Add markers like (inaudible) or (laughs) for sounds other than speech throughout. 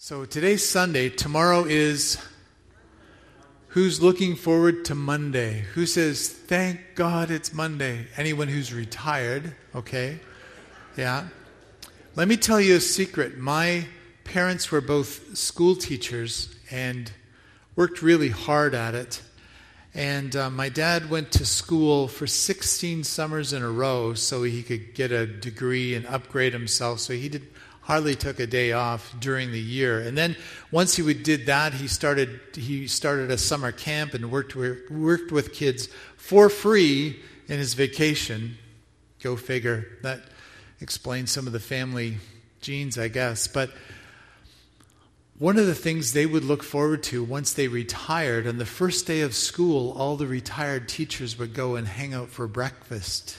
So today's Sunday. Tomorrow is who's looking forward to Monday? Who says, thank God it's Monday? Anyone who's retired, okay? Yeah. Let me tell you a secret. My parents were both school teachers and worked really hard at it. And uh, my dad went to school for 16 summers in a row so he could get a degree and upgrade himself. So he did hardly took a day off during the year. And then once he did that, he started he started a summer camp and worked with, worked with kids for free in his vacation. Go figure. That explains some of the family genes, I guess. But one of the things they would look forward to once they retired, on the first day of school, all the retired teachers would go and hang out for breakfast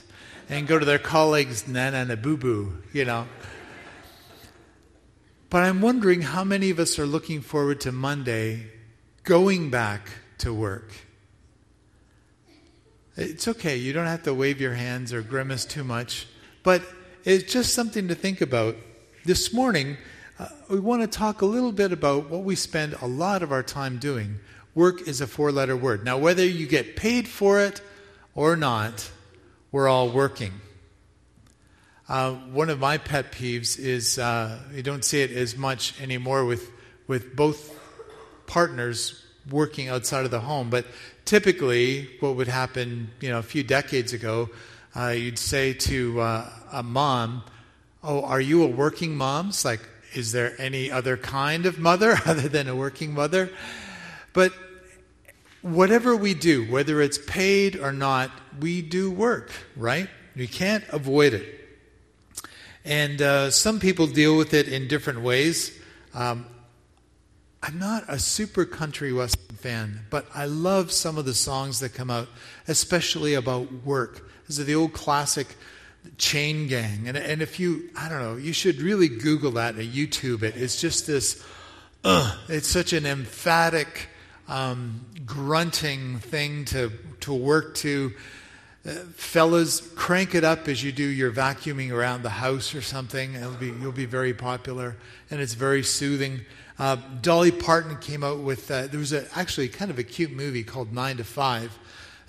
and go to their colleagues' nana and boo boo, you know. But I'm wondering how many of us are looking forward to Monday going back to work. It's okay. You don't have to wave your hands or grimace too much. But it's just something to think about. This morning, uh, we want to talk a little bit about what we spend a lot of our time doing. Work is a four letter word. Now, whether you get paid for it or not, we're all working. Uh, one of my pet peeves is uh, you don't see it as much anymore with, with both partners working outside of the home. But typically, what would happen, you know, a few decades ago, uh, you'd say to uh, a mom, "Oh, are you a working mom?" It's like, is there any other kind of mother (laughs) other than a working mother? But whatever we do, whether it's paid or not, we do work, right? We can't avoid it. And uh, some people deal with it in different ways. Um, I'm not a super country western fan, but I love some of the songs that come out, especially about work. This is the old classic Chain Gang. And, and if you, I don't know, you should really Google that or YouTube it. It's just this, uh, it's such an emphatic, um, grunting thing to, to work to. Uh, fellas, crank it up as you do your vacuuming around the house or something. It'll be, you'll be very popular, and it's very soothing. Uh, Dolly Parton came out with, uh, there was a, actually kind of a cute movie called Nine to Five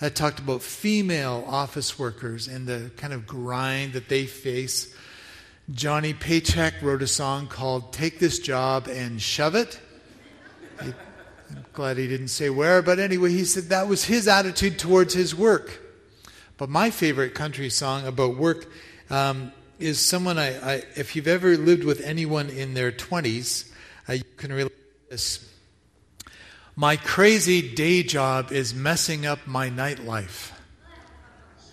that talked about female office workers and the kind of grind that they face. Johnny Paycheck wrote a song called Take This Job and Shove It. I'm glad he didn't say where, but anyway, he said that was his attitude towards his work. But my favorite country song about work um, is someone I, I, if you've ever lived with anyone in their 20s, uh, you can relate this. My crazy day job is messing up my nightlife.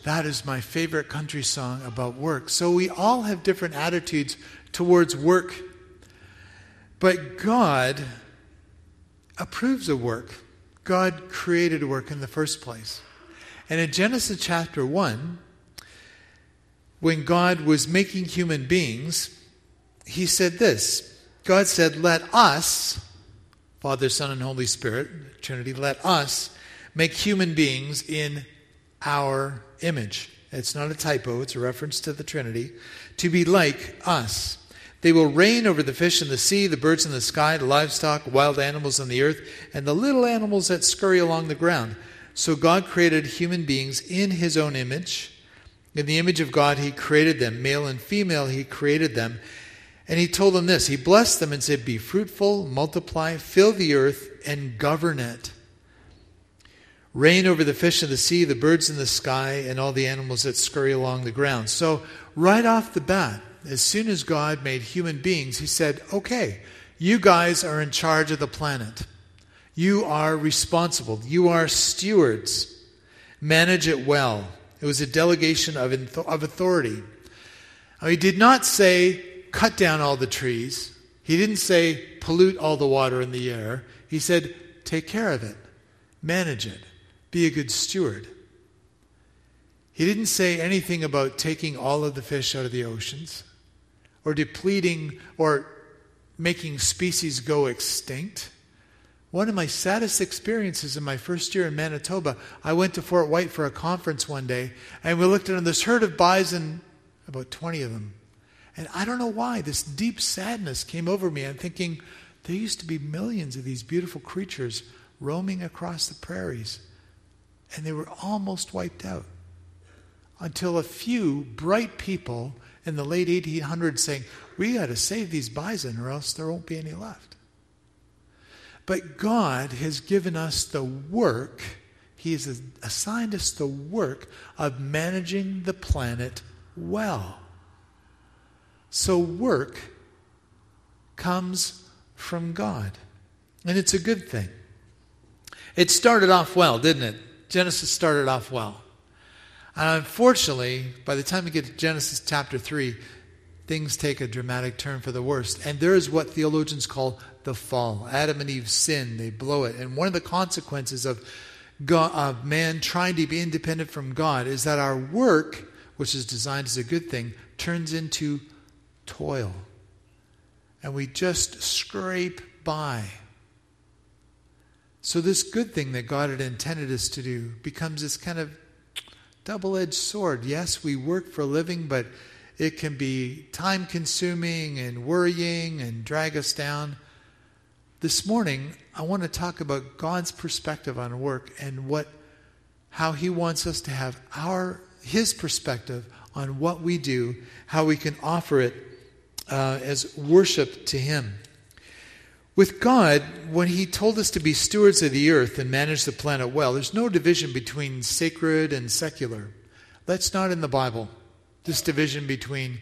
That is my favorite country song about work. So we all have different attitudes towards work. But God approves of work. God created work in the first place. And in Genesis chapter 1, when God was making human beings, he said this God said, Let us, Father, Son, and Holy Spirit, Trinity, let us make human beings in our image. It's not a typo, it's a reference to the Trinity. To be like us. They will reign over the fish in the sea, the birds in the sky, the livestock, wild animals on the earth, and the little animals that scurry along the ground. So God created human beings in his own image. In the image of God, he created them. Male and female, he created them. And he told them this He blessed them and said, Be fruitful, multiply, fill the earth, and govern it. Reign over the fish of the sea, the birds in the sky, and all the animals that scurry along the ground. So, right off the bat, as soon as God made human beings, he said, Okay, you guys are in charge of the planet. You are responsible. You are stewards. Manage it well. It was a delegation of, of authority. Now, he did not say, cut down all the trees. He didn't say, pollute all the water in the air. He said, take care of it, manage it, be a good steward. He didn't say anything about taking all of the fish out of the oceans or depleting or making species go extinct. One of my saddest experiences in my first year in Manitoba, I went to Fort Whyte for a conference one day, and we looked at this herd of bison, about 20 of them. And I don't know why, this deep sadness came over me. I'm thinking, there used to be millions of these beautiful creatures roaming across the prairies, and they were almost wiped out until a few bright people in the late 1800s saying, We got to save these bison or else there won't be any left. But God has given us the work, He has assigned us the work of managing the planet well. So, work comes from God. And it's a good thing. It started off well, didn't it? Genesis started off well. And unfortunately, by the time you get to Genesis chapter 3, things take a dramatic turn for the worst. And there is what theologians call the fall. Adam and Eve sin, they blow it. And one of the consequences of, God, of man trying to be independent from God is that our work, which is designed as a good thing, turns into toil. And we just scrape by. So, this good thing that God had intended us to do becomes this kind of double edged sword. Yes, we work for a living, but it can be time consuming and worrying and drag us down. This morning, I want to talk about God's perspective on work and what how he wants us to have our his perspective on what we do, how we can offer it uh, as worship to him. With God, when He told us to be stewards of the earth and manage the planet well, there's no division between sacred and secular. That's not in the Bible. This division between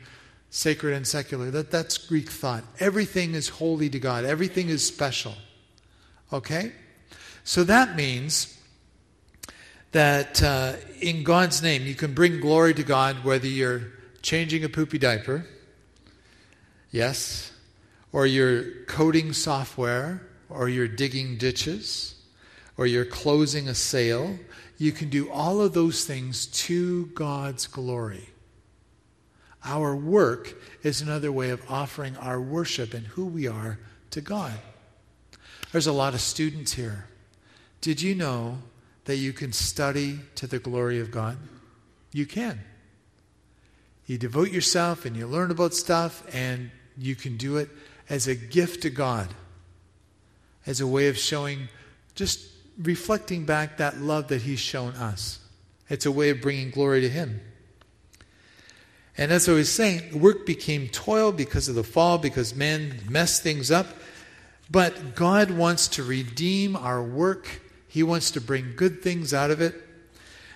sacred and secular. That, that's Greek thought. Everything is holy to God, everything is special. Okay? So that means that uh, in God's name, you can bring glory to God whether you're changing a poopy diaper. Yes or you're coding software, or you're digging ditches, or you're closing a sale, you can do all of those things to God's glory. Our work is another way of offering our worship and who we are to God. There's a lot of students here. Did you know that you can study to the glory of God? You can. You devote yourself and you learn about stuff, and you can do it as a gift to God, as a way of showing, just reflecting back that love that He's shown us. It's a way of bringing glory to Him. And as I was saying, work became toil because of the fall, because man messed things up. But God wants to redeem our work, He wants to bring good things out of it.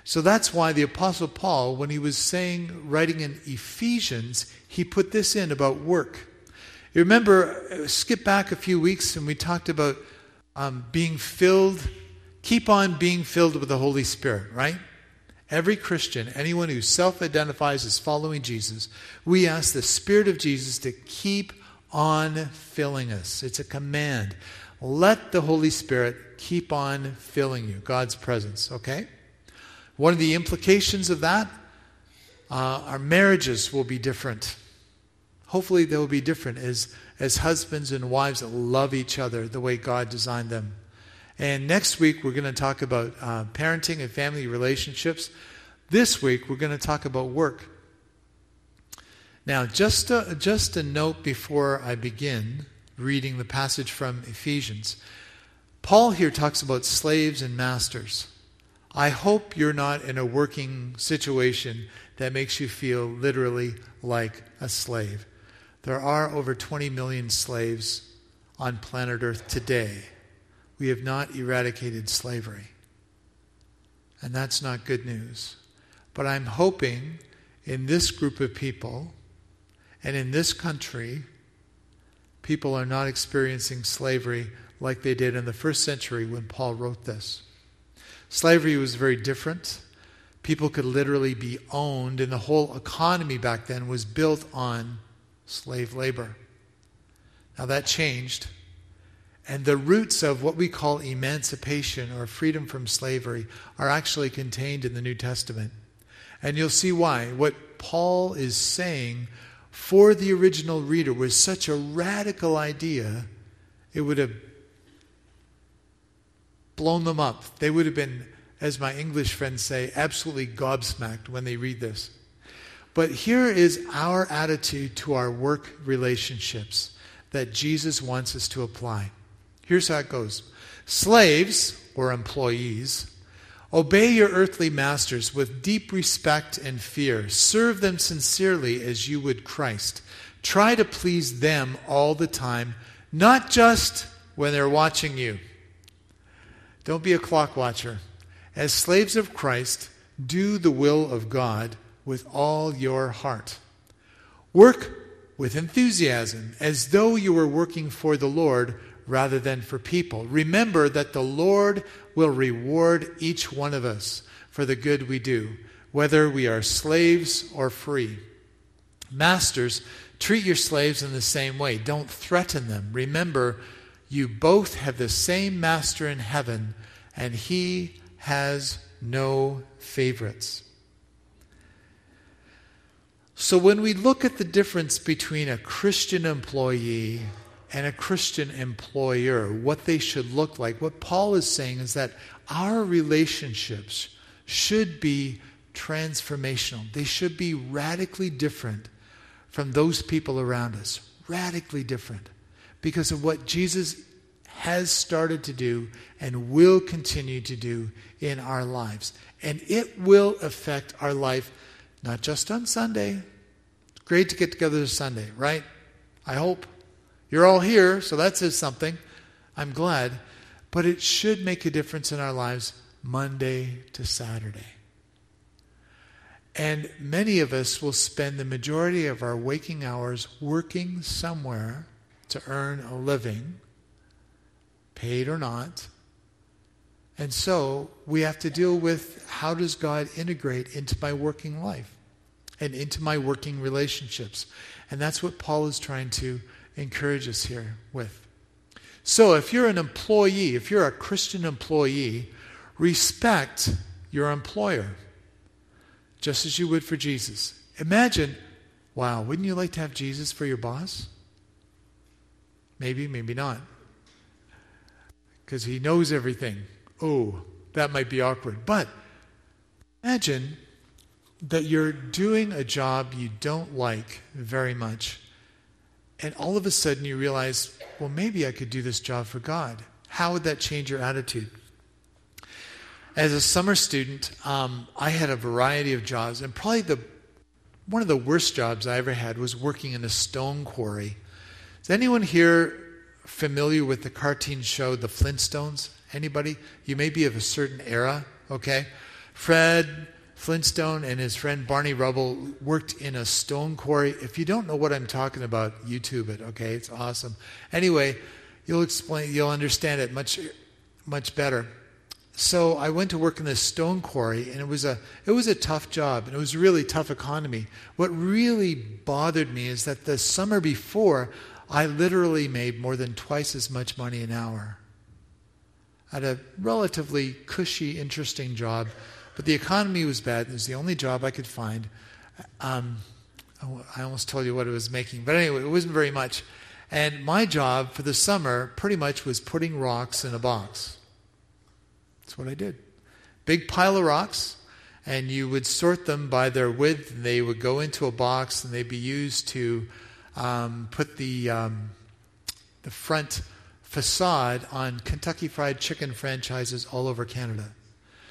So that's why the Apostle Paul, when he was saying, writing in Ephesians, he put this in about work. You remember, skip back a few weeks and we talked about um, being filled, keep on being filled with the Holy Spirit, right? Every Christian, anyone who self identifies as following Jesus, we ask the Spirit of Jesus to keep on filling us. It's a command. Let the Holy Spirit keep on filling you, God's presence, okay? One of the implications of that, uh, our marriages will be different hopefully they'll be different as, as husbands and wives that love each other the way God designed them. And next week, we're going to talk about uh, parenting and family relationships. This week, we're going to talk about work. Now, just a, just a note before I begin reading the passage from Ephesians. Paul here talks about slaves and masters. I hope you're not in a working situation that makes you feel literally like a slave. There are over 20 million slaves on planet Earth today. We have not eradicated slavery. And that's not good news. But I'm hoping in this group of people and in this country, people are not experiencing slavery like they did in the first century when Paul wrote this. Slavery was very different. People could literally be owned, and the whole economy back then was built on slave labor. Now that changed. And the roots of what we call emancipation or freedom from slavery are actually contained in the New Testament. And you'll see why. What Paul is saying for the original reader was such a radical idea, it would have blown them up. They would have been, as my English friends say, absolutely gobsmacked when they read this. But here is our attitude to our work relationships that Jesus wants us to apply. Here's how it goes Slaves, or employees, obey your earthly masters with deep respect and fear. Serve them sincerely as you would Christ. Try to please them all the time, not just when they're watching you. Don't be a clock watcher. As slaves of Christ, do the will of God with all your heart. Work with enthusiasm, as though you were working for the Lord rather than for people. Remember that the Lord will reward each one of us for the good we do, whether we are slaves or free. Masters, treat your slaves in the same way. Don't threaten them. Remember, you both have the same master in heaven, and he has no favorites. So, when we look at the difference between a Christian employee and a Christian employer, what they should look like. What Paul is saying is that our relationships should be transformational, they should be radically different from those people around us. Radically different because of what Jesus has started to do and will continue to do in our lives. And it will affect our life not just on Sunday. It's great to get together this Sunday, right? I hope. You're all here, so that says something. I'm glad. But it should make a difference in our lives Monday to Saturday. And many of us will spend the majority of our waking hours working somewhere to earn a living, paid or not. And so we have to deal with how does God integrate into my working life and into my working relationships. And that's what Paul is trying to encourage us here with. So, if you're an employee, if you're a Christian employee, respect your employer just as you would for Jesus. Imagine, wow, wouldn't you like to have Jesus for your boss? Maybe, maybe not. Because he knows everything. Oh, that might be awkward. But imagine that you're doing a job you don't like very much and all of a sudden you realize, well, maybe I could do this job for God. How would that change your attitude? As a summer student, um, I had a variety of jobs, and probably the one of the worst jobs I ever had was working in a stone quarry. Is anyone here familiar with the cartoon show The Flintstones? Anybody? You may be of a certain era, okay? Fred, Flintstone and his friend Barney Rubble worked in a stone quarry. If you don't know what I'm talking about, YouTube it, okay? It's awesome. Anyway, you'll explain you'll understand it much much better. So I went to work in this stone quarry and it was a it was a tough job and it was a really tough economy. What really bothered me is that the summer before I literally made more than twice as much money an hour. Had a relatively cushy, interesting job but the economy was bad. It was the only job I could find. Um, I almost told you what it was making. But anyway, it wasn't very much. And my job for the summer pretty much was putting rocks in a box. That's what I did. Big pile of rocks, and you would sort them by their width, and they would go into a box, and they'd be used to um, put the, um, the front facade on Kentucky Fried Chicken franchises all over Canada.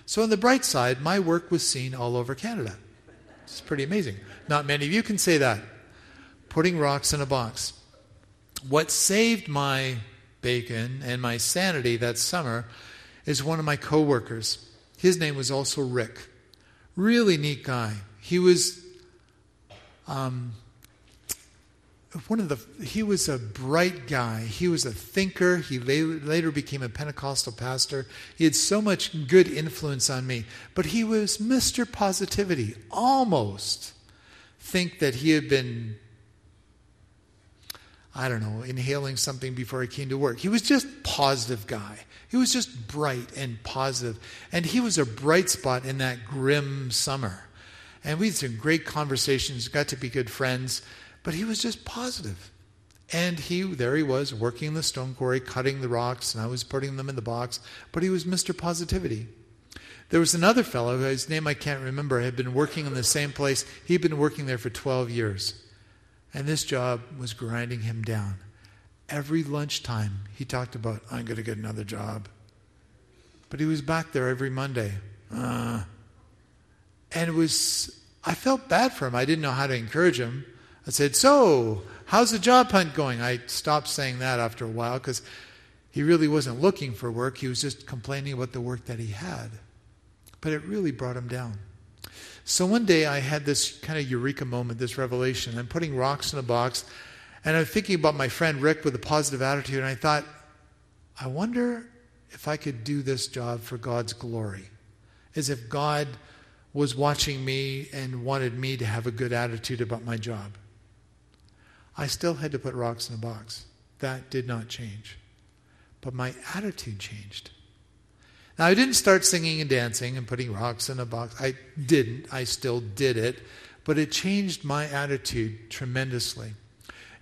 So, on the bright side, my work was seen all over Canada. It's pretty amazing. Not many of you can say that. Putting rocks in a box. What saved my bacon and my sanity that summer is one of my coworkers. His name was also Rick. Really neat guy. He was um, one of the he was a bright guy. He was a thinker. He later became a pentecostal pastor. He had so much good influence on me. But he was mr positivity. Almost think that he had been i don't know inhaling something before he came to work. He was just positive guy. He was just bright and positive. and he was a bright spot in that grim summer. And we had some great conversations got to be good friends but he was just positive. And he, there he was, working in the stone quarry, cutting the rocks, and I was putting them in the box. But he was Mr. Positivity. There was another fellow, whose name I can't remember, had been working in the same place. He'd been working there for 12 years. And this job was grinding him down. every lunchtime, he talked about, I'm going to get another job. But he was back there every Monday. Uh, and it was, I felt bad for him. I didn't know how to encourage him. I said, So, how's the job hunt going? I stopped saying that after a while because he really wasn't looking for work. He was just complaining about the work that he had. But it really brought him down. So one day I had this kind of eureka moment, this revelation. I'm putting rocks in a box, and I'm thinking about my friend Rick with a positive attitude, and I thought, I wonder if I could do this job for God's glory. As if God was watching me and wanted me to have a good attitude about my job. I still had to put rocks in a box. That did not change. But my attitude changed. Now, I didn't start singing and dancing and putting rocks in a box. I didn't. I still did it. But it changed my attitude tremendously.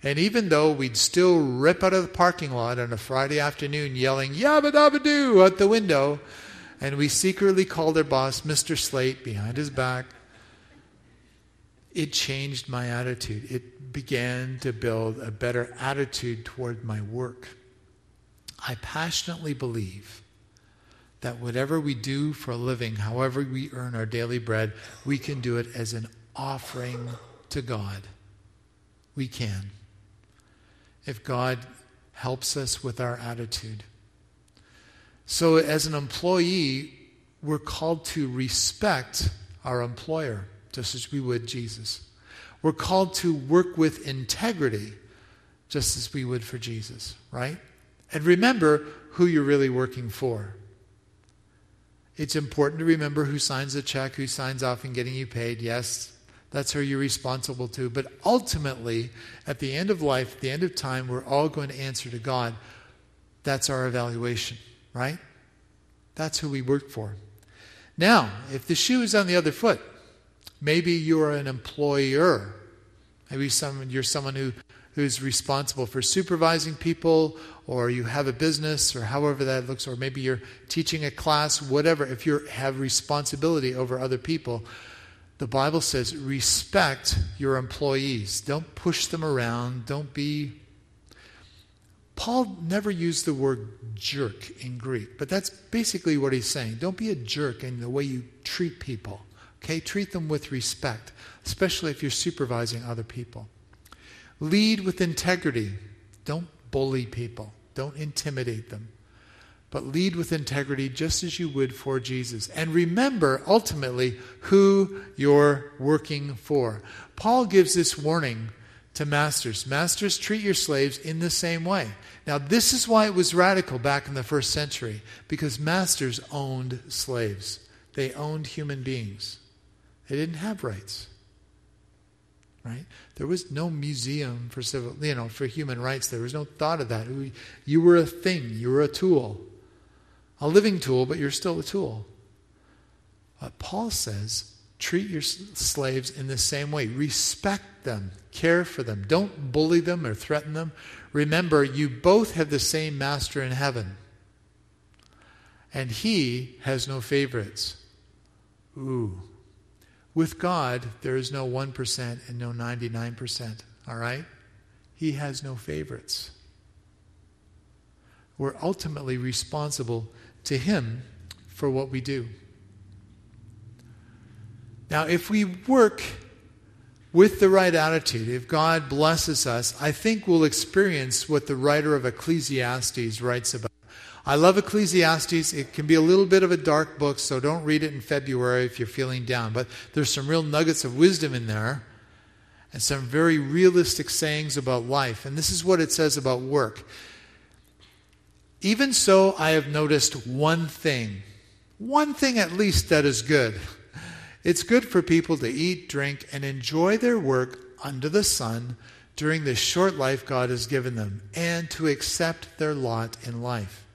And even though we'd still rip out of the parking lot on a Friday afternoon yelling, yabba dabba doo, out the window, and we secretly called our boss Mr. Slate behind his back, it changed my attitude. It began to build a better attitude toward my work. I passionately believe that whatever we do for a living, however we earn our daily bread, we can do it as an offering to God. We can. If God helps us with our attitude. So, as an employee, we're called to respect our employer, just as we would Jesus. We're called to work with integrity, just as we would for Jesus, right? And remember who you're really working for. It's important to remember who signs the check, who signs off in getting you paid. Yes, that's who you're responsible to. But ultimately, at the end of life, at the end of time, we're all going to answer to God. That's our evaluation, right? That's who we work for. Now, if the shoe is on the other foot, maybe you're an employer. Maybe someone, you're someone who who's responsible for supervising people, or you have a business, or however that looks, or maybe you're teaching a class, whatever, if you have responsibility over other people, the Bible says respect your employees. Don't push them around. Don't be. Paul never used the word jerk in Greek, but that's basically what he's saying. Don't be a jerk in the way you treat people. Okay? Treat them with respect, especially if you're supervising other people. Lead with integrity. Don't bully people, don't intimidate them. But lead with integrity just as you would for Jesus. And remember ultimately who you're working for. Paul gives this warning to masters Masters, treat your slaves in the same way. Now, this is why it was radical back in the first century, because masters owned slaves, they owned human beings, they didn't have rights right? There was no museum for civil, you know, for human rights. There was no thought of that. You were a thing. You were a tool, a living tool, but you're still a tool. But Paul says, treat your slaves in the same way. Respect them, care for them. Don't bully them or threaten them. Remember, you both have the same master in heaven, and he has no favorites. Ooh. With God, there is no 1% and no 99%. All right? He has no favorites. We're ultimately responsible to Him for what we do. Now, if we work with the right attitude, if God blesses us, I think we'll experience what the writer of Ecclesiastes writes about. I love Ecclesiastes. It can be a little bit of a dark book, so don't read it in February if you're feeling down. But there's some real nuggets of wisdom in there and some very realistic sayings about life. And this is what it says about work. Even so, I have noticed one thing, one thing at least that is good. It's good for people to eat, drink, and enjoy their work under the sun during the short life God has given them, and to accept their lot in life.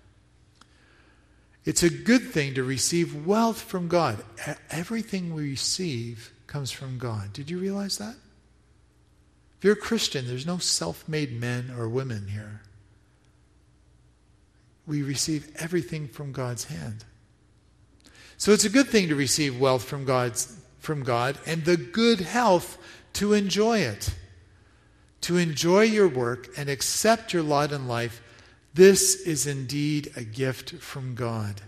It's a good thing to receive wealth from God. Everything we receive comes from God. Did you realize that? If you're a Christian, there's no self made men or women here. We receive everything from God's hand. So it's a good thing to receive wealth from, God's, from God and the good health to enjoy it. to enjoy your work and accept your lot in life, this is indeed a gift from God.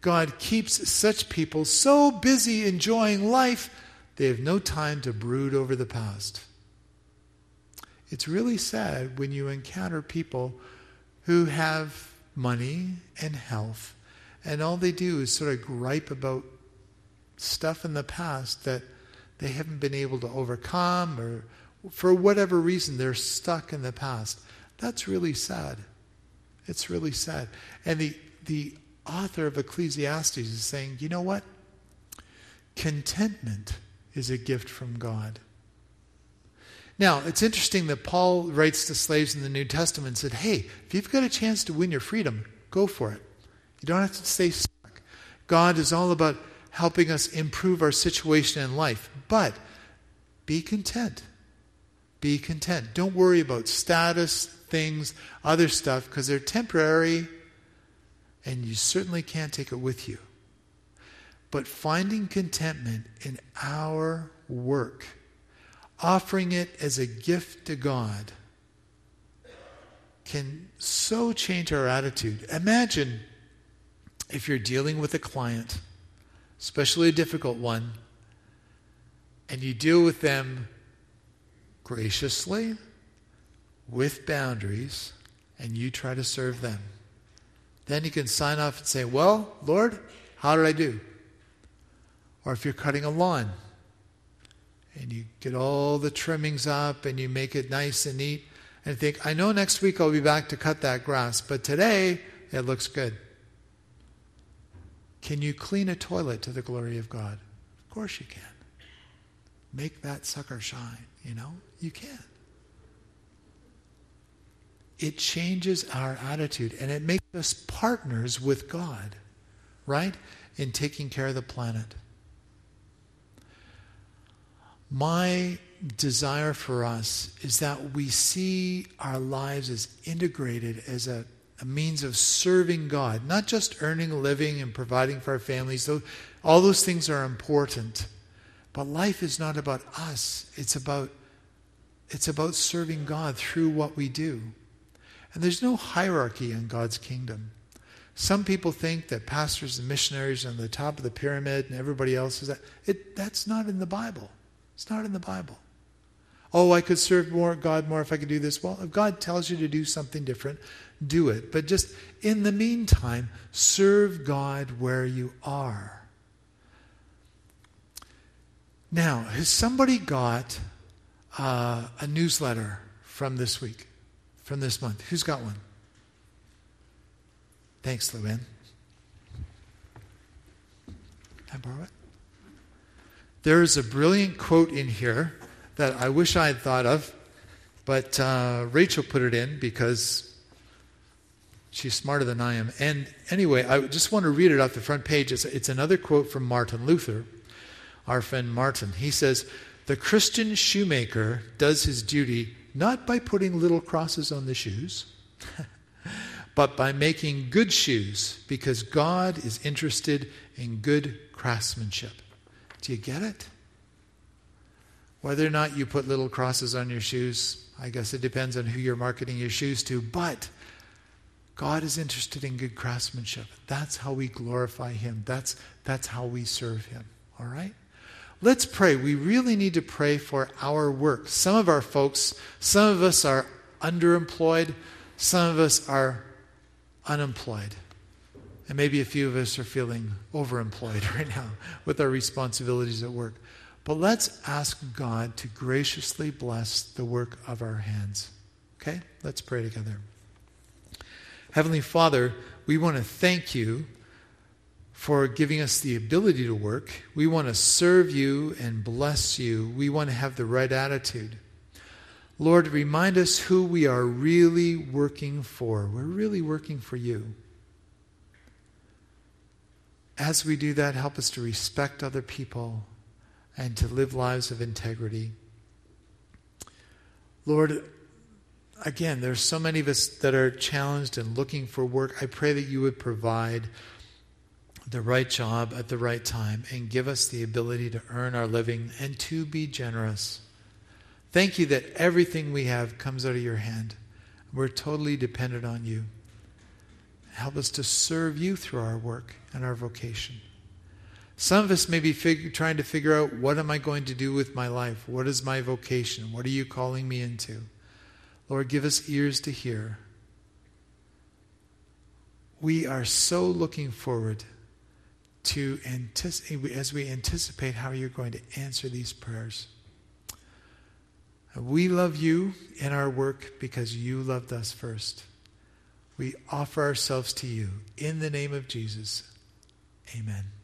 God keeps such people so busy enjoying life, they have no time to brood over the past. It's really sad when you encounter people who have money and health, and all they do is sort of gripe about stuff in the past that they haven't been able to overcome, or for whatever reason, they're stuck in the past. That's really sad. It's really sad. And the, the author of Ecclesiastes is saying, you know what? Contentment is a gift from God. Now, it's interesting that Paul writes to slaves in the New Testament and said, hey, if you've got a chance to win your freedom, go for it. You don't have to stay stuck. God is all about helping us improve our situation in life. But be content. Be content. Don't worry about status, things, other stuff, because they're temporary and you certainly can't take it with you. But finding contentment in our work, offering it as a gift to God, can so change our attitude. Imagine if you're dealing with a client, especially a difficult one, and you deal with them graciously, with boundaries, and you try to serve them. Then you can sign off and say, Well, Lord, how did I do? Or if you're cutting a lawn and you get all the trimmings up and you make it nice and neat and think, I know next week I'll be back to cut that grass, but today it looks good. Can you clean a toilet to the glory of God? Of course you can. Make that sucker shine, you know? You can it changes our attitude and it makes us partners with God, right? In taking care of the planet. My desire for us is that we see our lives as integrated as a, a means of serving God, not just earning a living and providing for our families. Though all those things are important. But life is not about us. It's about it's about serving God through what we do. And there's no hierarchy in God's kingdom. Some people think that pastors and missionaries are on the top of the pyramid and everybody else is that. It, that's not in the Bible. It's not in the Bible. Oh, I could serve more God more if I could do this. Well, if God tells you to do something different, do it. But just in the meantime, serve God where you are. Now, has somebody got uh, a newsletter from this week? From this month. Who's got one? Thanks, Luann. Can I borrow it? There is a brilliant quote in here that I wish I had thought of, but uh, Rachel put it in because she's smarter than I am. And anyway, I just want to read it off the front page. It's, it's another quote from Martin Luther, our friend Martin. He says, The Christian shoemaker does his duty not by putting little crosses on the shoes, (laughs) but by making good shoes because God is interested in good craftsmanship. Do you get it? Whether or not you put little crosses on your shoes, I guess it depends on who you're marketing your shoes to, but God is interested in good craftsmanship. That's how we glorify Him. That's, that's how we serve Him. All right? Let's pray. We really need to pray for our work. Some of our folks, some of us are underemployed, some of us are unemployed. And maybe a few of us are feeling overemployed (laughs) right now with our responsibilities at work. But let's ask God to graciously bless the work of our hands. Okay? Let's pray together. Heavenly Father, we want to thank you for giving us the ability to work. We want to serve you and bless you. We want to have the right attitude. Lord, remind us who we are really working for. We're really working for you. As we do that, help us to respect other people and to live lives of integrity. Lord, again, there's so many of us that are challenged and looking for work. I pray that you would provide the right job at the right time and give us the ability to earn our living and to be generous. Thank you that everything we have comes out of your hand. We're totally dependent on you. Help us to serve you through our work and our vocation. Some of us may be fig- trying to figure out what am I going to do with my life? What is my vocation? What are you calling me into? Lord, give us ears to hear. We are so looking forward to anticipate, as we anticipate how you're going to answer these prayers. We love you in our work because you loved us first. We offer ourselves to you in the name of Jesus. Amen.